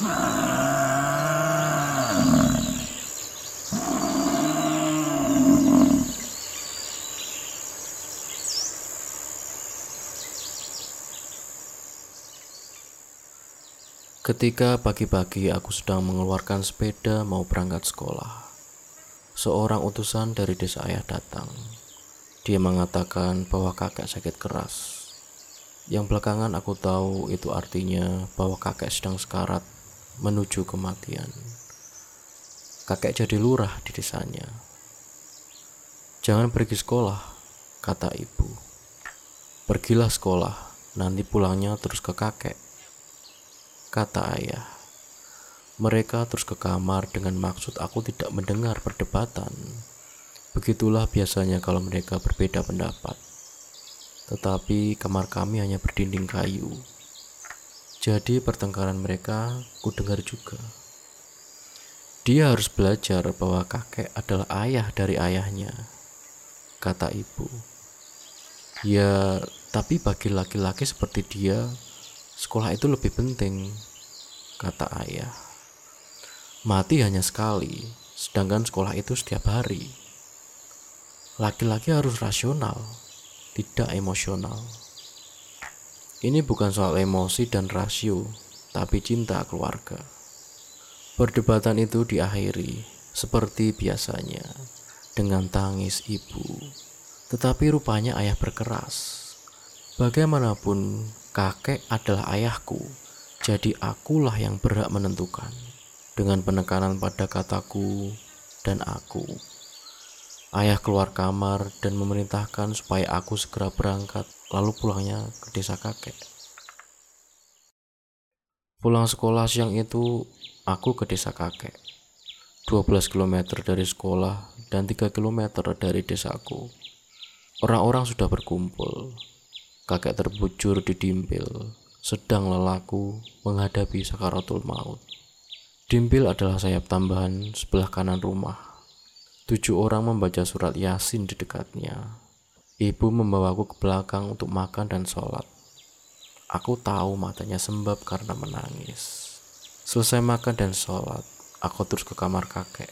Ketika pagi-pagi aku sedang mengeluarkan sepeda mau berangkat sekolah, seorang utusan dari desa ayah datang. Dia mengatakan bahwa kakek sakit keras. Yang belakangan aku tahu itu artinya bahwa kakek sedang sekarat menuju kematian. Kakek jadi lurah di desanya. Jangan pergi sekolah, kata ibu. Pergilah sekolah, nanti pulangnya terus ke kakek kata ayah. Mereka terus ke kamar dengan maksud aku tidak mendengar perdebatan. Begitulah biasanya kalau mereka berbeda pendapat. Tetapi kamar kami hanya berdinding kayu. Jadi pertengkaran mereka ku dengar juga. Dia harus belajar bahwa kakek adalah ayah dari ayahnya, kata ibu. Ya, tapi bagi laki-laki seperti dia, Sekolah itu lebih penting, kata ayah. Mati hanya sekali, sedangkan sekolah itu setiap hari. Laki-laki harus rasional, tidak emosional. Ini bukan soal emosi dan rasio, tapi cinta keluarga. Perdebatan itu diakhiri seperti biasanya dengan tangis ibu, tetapi rupanya ayah berkeras. Bagaimanapun kakek adalah ayahku, jadi akulah yang berhak menentukan. Dengan penekanan pada kataku dan aku. Ayah keluar kamar dan memerintahkan supaya aku segera berangkat, lalu pulangnya ke desa kakek. Pulang sekolah siang itu, aku ke desa kakek. 12 km dari sekolah dan 3 km dari desaku. Orang-orang sudah berkumpul, kakek terbujur di dimpil, sedang lelaku menghadapi sakaratul maut. Dimpil adalah sayap tambahan sebelah kanan rumah. Tujuh orang membaca surat Yasin di dekatnya. Ibu membawaku ke belakang untuk makan dan sholat. Aku tahu matanya sembab karena menangis. Selesai makan dan sholat, aku terus ke kamar kakek.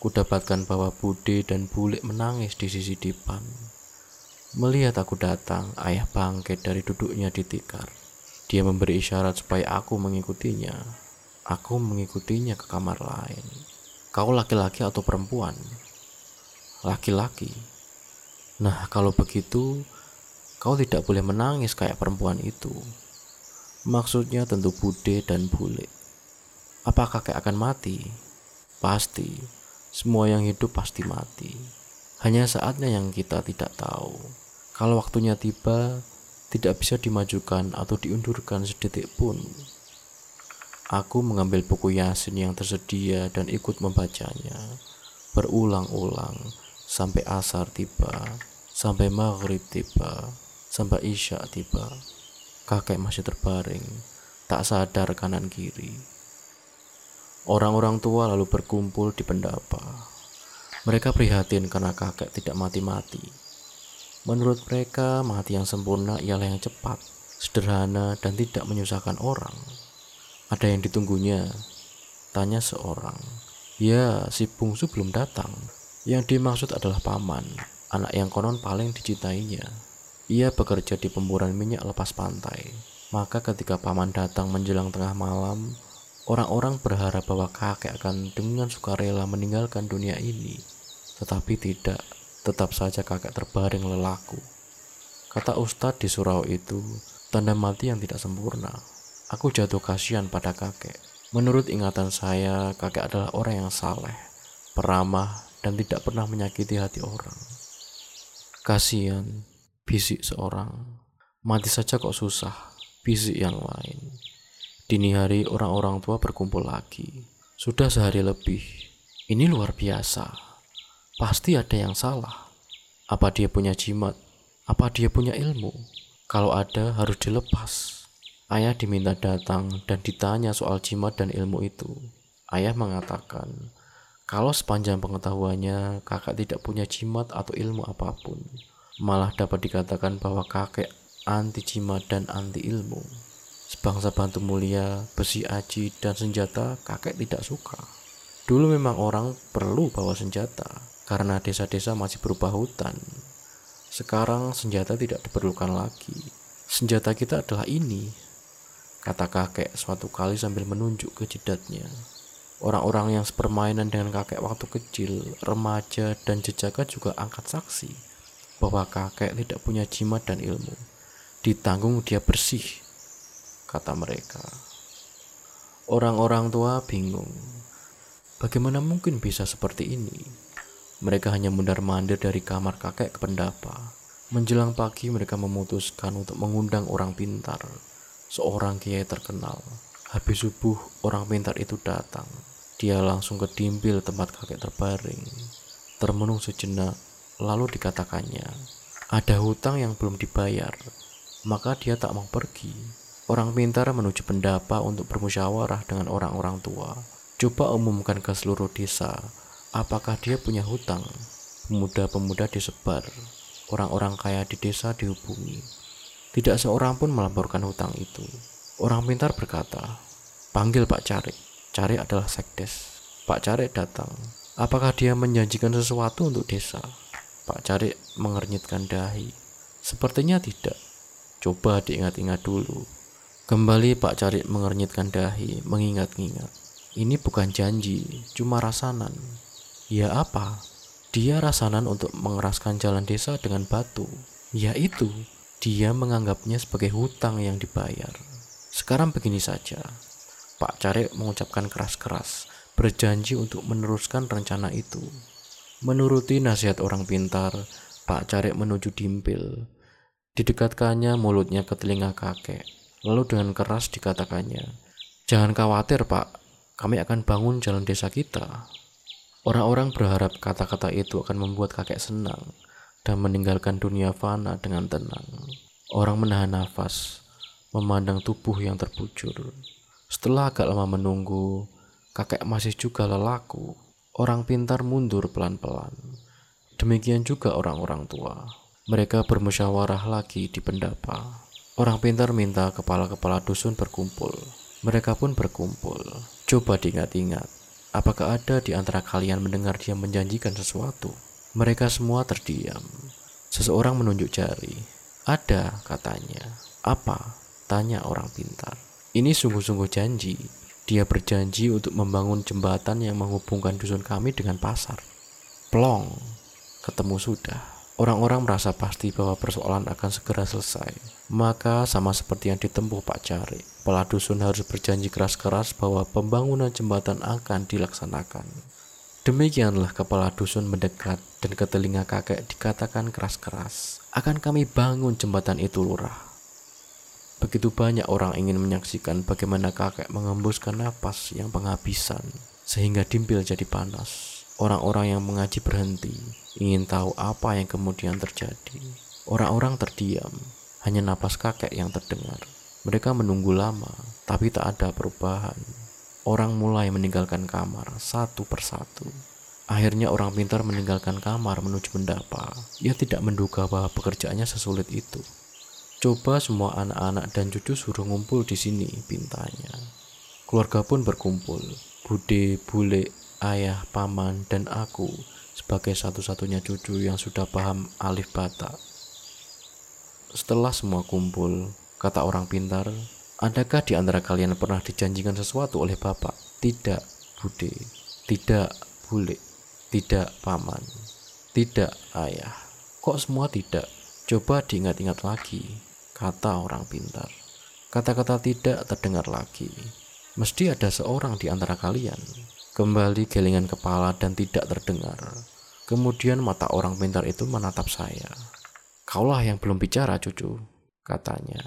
Kudapatkan bahwa Bude dan Bulik menangis di sisi depan. Melihat aku datang, ayah bangkit dari duduknya di tikar. Dia memberi isyarat supaya aku mengikutinya. Aku mengikutinya ke kamar lain. Kau laki-laki atau perempuan? Laki-laki. Nah, kalau begitu, kau tidak boleh menangis kayak perempuan itu. Maksudnya tentu bude dan bule. Apakah kakek akan mati? Pasti. Semua yang hidup pasti mati. Hanya saatnya yang kita tidak tahu. Kalau waktunya tiba, tidak bisa dimajukan atau diundurkan sedetik pun. Aku mengambil buku Yasin yang tersedia dan ikut membacanya berulang-ulang sampai asar tiba, sampai maghrib tiba, sampai isya tiba. Kakek masih terbaring, tak sadar kanan kiri. Orang-orang tua lalu berkumpul di pendapa. Mereka prihatin karena kakek tidak mati-mati. Menurut mereka, mati yang sempurna ialah yang cepat, sederhana, dan tidak menyusahkan orang. Ada yang ditunggunya? Tanya seorang. Ya, si bungsu belum datang. Yang dimaksud adalah paman, anak yang konon paling dicintainya. Ia bekerja di pemburan minyak lepas pantai. Maka ketika paman datang menjelang tengah malam, orang-orang berharap bahwa kakek akan dengan sukarela meninggalkan dunia ini. Tetapi tidak, tetap saja kakek terbaring lelaku. Kata Ustadz di surau itu, tanda mati yang tidak sempurna. Aku jatuh kasihan pada kakek. Menurut ingatan saya, kakek adalah orang yang saleh, peramah, dan tidak pernah menyakiti hati orang. Kasihan, bisik seorang. Mati saja kok susah, bisik yang lain. Dini hari orang-orang tua berkumpul lagi. Sudah sehari lebih. Ini luar biasa. Pasti ada yang salah. Apa dia punya jimat? Apa dia punya ilmu? Kalau ada, harus dilepas. Ayah diminta datang dan ditanya soal jimat dan ilmu itu. Ayah mengatakan, kalau sepanjang pengetahuannya kakak tidak punya jimat atau ilmu apa pun, malah dapat dikatakan bahwa kakek anti jimat dan anti ilmu. Sebangsa bantu mulia, besi aji, dan senjata kakek tidak suka. Dulu memang orang perlu bawa senjata karena desa-desa masih berupa hutan. Sekarang senjata tidak diperlukan lagi. Senjata kita adalah ini, kata kakek suatu kali sambil menunjuk ke jidatnya. Orang-orang yang sepermainan dengan kakek waktu kecil, remaja, dan jejaka juga angkat saksi bahwa kakek tidak punya jimat dan ilmu. Ditanggung dia bersih, kata mereka. Orang-orang tua bingung. Bagaimana mungkin bisa seperti ini? Mereka hanya mundar-mandir dari kamar kakek ke pendapa. Menjelang pagi mereka memutuskan untuk mengundang orang pintar, seorang kiai terkenal. Habis subuh, orang pintar itu datang. Dia langsung ke dimbil tempat kakek terbaring. Termenung sejenak, lalu dikatakannya, ada hutang yang belum dibayar, maka dia tak mau pergi. Orang pintar menuju pendapa untuk bermusyawarah dengan orang-orang tua. Coba umumkan ke seluruh desa, apakah dia punya hutang. Pemuda-pemuda disebar, orang-orang kaya di desa dihubungi. Tidak seorang pun melaporkan hutang itu. Orang pintar berkata, panggil Pak Carik. Carik adalah sekdes. Pak Carik datang. Apakah dia menjanjikan sesuatu untuk desa? Pak Carik mengernyitkan dahi. Sepertinya tidak. Coba diingat-ingat dulu. Kembali Pak Carik mengernyitkan dahi, mengingat-ingat. Ini bukan janji, cuma rasanan. Ya apa? Dia rasanan untuk mengeraskan jalan desa dengan batu. Ya itu, dia menganggapnya sebagai hutang yang dibayar. Sekarang begini saja. Pak Carik mengucapkan keras-keras, berjanji untuk meneruskan rencana itu. Menuruti nasihat orang pintar, Pak Carik menuju dimpil. Didekatkannya mulutnya ke telinga kakek. Lalu dengan keras dikatakannya, Jangan khawatir pak, kami akan bangun jalan desa kita. Orang-orang berharap kata-kata itu akan membuat kakek senang dan meninggalkan dunia fana dengan tenang. Orang menahan nafas, memandang tubuh yang terbujur. Setelah agak lama menunggu, kakek masih juga lelaku. Orang pintar mundur pelan-pelan. Demikian juga orang-orang tua. Mereka bermusyawarah lagi di pendapa. Orang pintar minta kepala-kepala dusun berkumpul. Mereka pun berkumpul. Coba diingat-ingat, apakah ada di antara kalian mendengar dia menjanjikan sesuatu? Mereka semua terdiam. Seseorang menunjuk jari. Ada, katanya. Apa? Tanya orang pintar. Ini sungguh-sungguh janji. Dia berjanji untuk membangun jembatan yang menghubungkan dusun kami dengan pasar. Plong, ketemu sudah. Orang-orang merasa pasti bahwa persoalan akan segera selesai. Maka sama seperti yang ditempuh Pak Cari, kepala dusun harus berjanji keras-keras bahwa pembangunan jembatan akan dilaksanakan. Demikianlah kepala dusun mendekat dan ke telinga kakek dikatakan keras-keras, akan kami bangun jembatan itu lurah. Begitu banyak orang ingin menyaksikan bagaimana kakek mengembuskan napas yang penghabisan, sehingga dimpil jadi panas. Orang-orang yang mengaji berhenti, ingin tahu apa yang kemudian terjadi. Orang-orang terdiam, hanya napas kakek yang terdengar. Mereka menunggu lama, tapi tak ada perubahan. Orang mulai meninggalkan kamar satu persatu. Akhirnya orang pintar meninggalkan kamar menuju mendapa. Ia tidak menduga bahwa pekerjaannya sesulit itu. Coba semua anak-anak dan cucu suruh ngumpul di sini, pintanya. Keluarga pun berkumpul. Bude, bule, ayah, paman, dan aku sebagai satu-satunya cucu yang sudah paham alif bata. Setelah semua kumpul, kata orang pintar, adakah di antara kalian pernah dijanjikan sesuatu oleh bapak? Tidak, bude. Tidak, bule. Tidak, paman. Tidak, ayah. Kok semua tidak? Coba diingat-ingat lagi, kata orang pintar. Kata-kata tidak terdengar lagi. Mesti ada seorang di antara kalian Kembali gelingan kepala dan tidak terdengar. Kemudian mata orang pintar itu menatap saya. Kaulah yang belum bicara, cucu, katanya.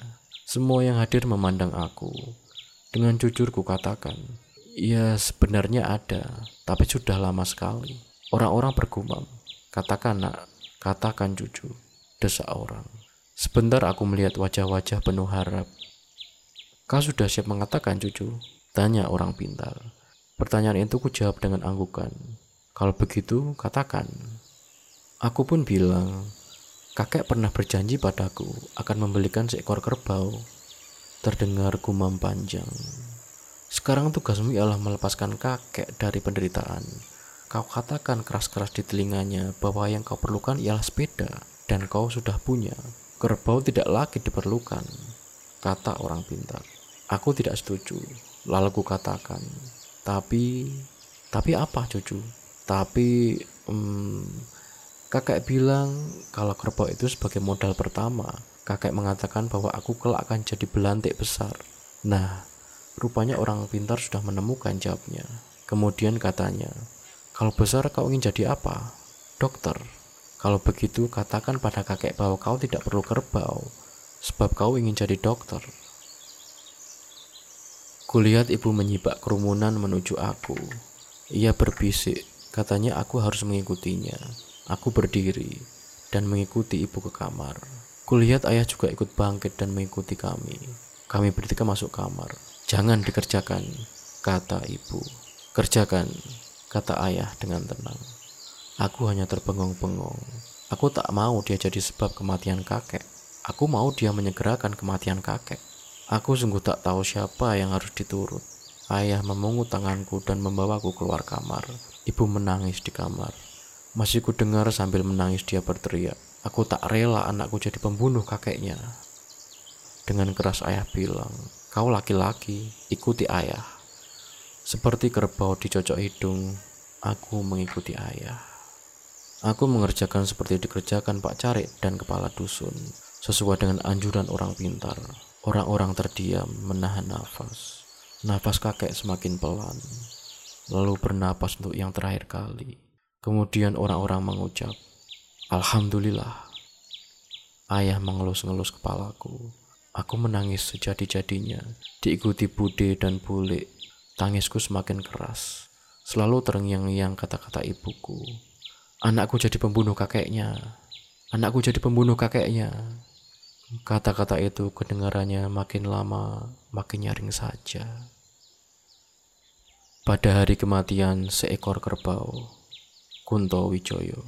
Semua yang hadir memandang aku. Dengan jujur ku katakan, ya sebenarnya ada, tapi sudah lama sekali. Orang-orang bergumam, katakan nak, katakan cucu, desak orang. Sebentar aku melihat wajah-wajah penuh harap. Kau sudah siap mengatakan cucu? Tanya orang pintar. Pertanyaan itu ku jawab dengan anggukan. Kalau begitu, katakan. Aku pun bilang, kakek pernah berjanji padaku akan membelikan seekor kerbau. Terdengar gumam panjang. Sekarang tugasmu ialah melepaskan kakek dari penderitaan. Kau katakan keras-keras di telinganya bahwa yang kau perlukan ialah sepeda dan kau sudah punya. Kerbau tidak lagi diperlukan, kata orang pintar. Aku tidak setuju. Lalu ku katakan, tapi, tapi apa cucu? Tapi, hmm, kakek bilang kalau kerbau itu sebagai modal pertama. Kakek mengatakan bahwa aku kelak akan jadi belantik besar. Nah, rupanya orang pintar sudah menemukan jawabnya. Kemudian katanya, kalau besar kau ingin jadi apa? Dokter. Kalau begitu, katakan pada kakek bahwa kau tidak perlu kerbau, sebab kau ingin jadi dokter. Kulihat ibu menyibak kerumunan menuju aku. Ia berbisik, katanya aku harus mengikutinya. Aku berdiri dan mengikuti ibu ke kamar. Kulihat ayah juga ikut bangkit dan mengikuti kami. Kami bertiga masuk kamar. Jangan dikerjakan, kata ibu. Kerjakan, kata ayah dengan tenang. Aku hanya terbengong-bengong. Aku tak mau dia jadi sebab kematian kakek. Aku mau dia menyegerakan kematian kakek. Aku sungguh tak tahu siapa yang harus diturut. Ayah memungut tanganku dan membawaku keluar kamar. Ibu menangis di kamar. Masih ku dengar sambil menangis dia berteriak. Aku tak rela anakku jadi pembunuh kakeknya. Dengan keras ayah bilang, kau laki-laki, ikuti ayah. Seperti kerbau dicocok hidung, aku mengikuti ayah. Aku mengerjakan seperti dikerjakan Pak Carik dan kepala dusun, sesuai dengan anjuran orang pintar. Orang-orang terdiam menahan nafas. Nafas kakek semakin pelan, lalu bernapas untuk yang terakhir kali. Kemudian orang-orang mengucap, Alhamdulillah. Ayah mengelus-ngelus kepalaku. Aku menangis sejadi-jadinya, diikuti Bude dan Bule. Tangisku semakin keras. Selalu terngiang-ngiang kata-kata ibuku. Anakku jadi pembunuh kakeknya. Anakku jadi pembunuh kakeknya. Kata-kata itu kedengarannya makin lama makin nyaring saja. Pada hari kematian seekor kerbau, Kunto Wijoyo.